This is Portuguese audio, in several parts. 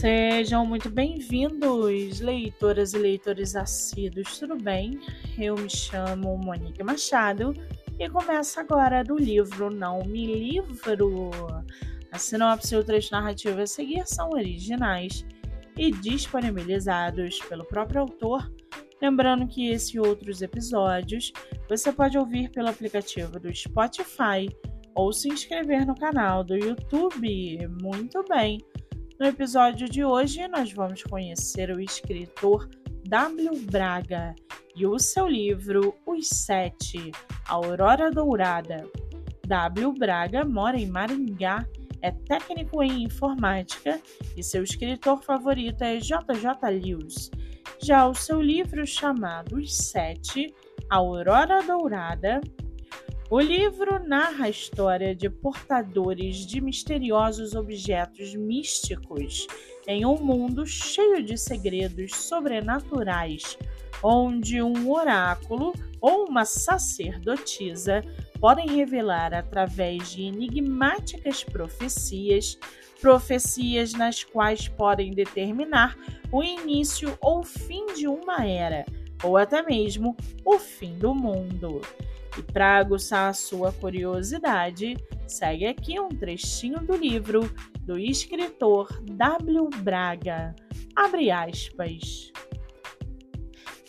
Sejam muito bem-vindos, leitoras e leitores assíduos, tudo bem? Eu me chamo Monique Machado e começo agora do livro Não Me Livro. A sinopse e o trecho narrativo a seguir são originais e disponibilizados pelo próprio autor. Lembrando que esse e outros episódios você pode ouvir pelo aplicativo do Spotify ou se inscrever no canal do YouTube. Muito bem! No episódio de hoje, nós vamos conhecer o escritor W. Braga e o seu livro Os Sete Aurora Dourada. W. Braga mora em Maringá, é técnico em informática e seu escritor favorito é JJ Lewis. Já o seu livro chamado Os Sete Aurora Dourada o livro narra a história de portadores de misteriosos objetos místicos em um mundo cheio de segredos sobrenaturais, onde um oráculo ou uma sacerdotisa podem revelar através de enigmáticas profecias, profecias nas quais podem determinar o início ou fim de uma era, ou até mesmo o fim do mundo. E para aguçar a sua curiosidade, segue aqui um trechinho do livro do escritor W. Braga. Abre aspas.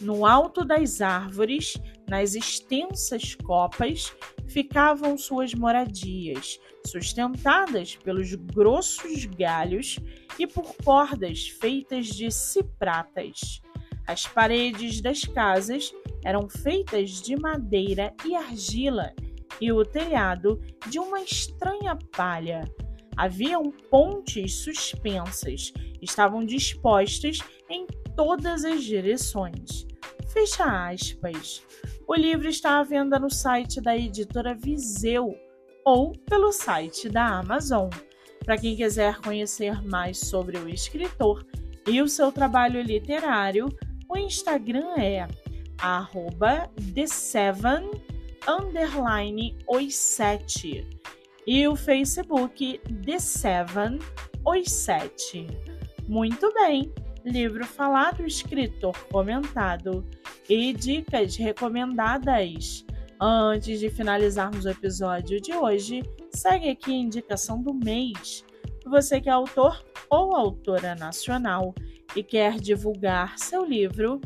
No alto das árvores, nas extensas copas, ficavam suas moradias, sustentadas pelos grossos galhos e por cordas feitas de cipratas. As paredes das casas eram feitas de madeira e argila e o telhado de uma estranha palha. Haviam pontes suspensas, estavam dispostas em todas as direções. Fecha aspas. O livro está à venda no site da editora Viseu ou pelo site da Amazon. Para quem quiser conhecer mais sobre o escritor e o seu trabalho literário, o Instagram é arroba the7 underline os 7 e o Facebook the7 os 7. Muito bem, livro falado, escritor comentado e dicas recomendadas. Antes de finalizarmos o episódio de hoje, segue aqui a indicação do mês. Você que é autor ou autora nacional e quer divulgar seu livro,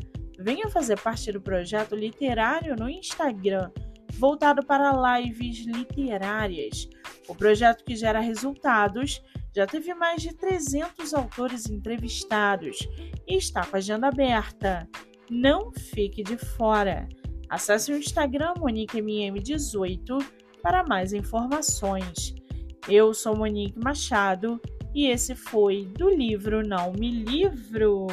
venha fazer parte do projeto literário no Instagram, voltado para lives literárias. O projeto que gera resultados já teve mais de 300 autores entrevistados e está com a agenda aberta. Não fique de fora. Acesse o Instagram MoniqueMM18 para mais informações. Eu sou Monique Machado e esse foi do livro Não Me Livro.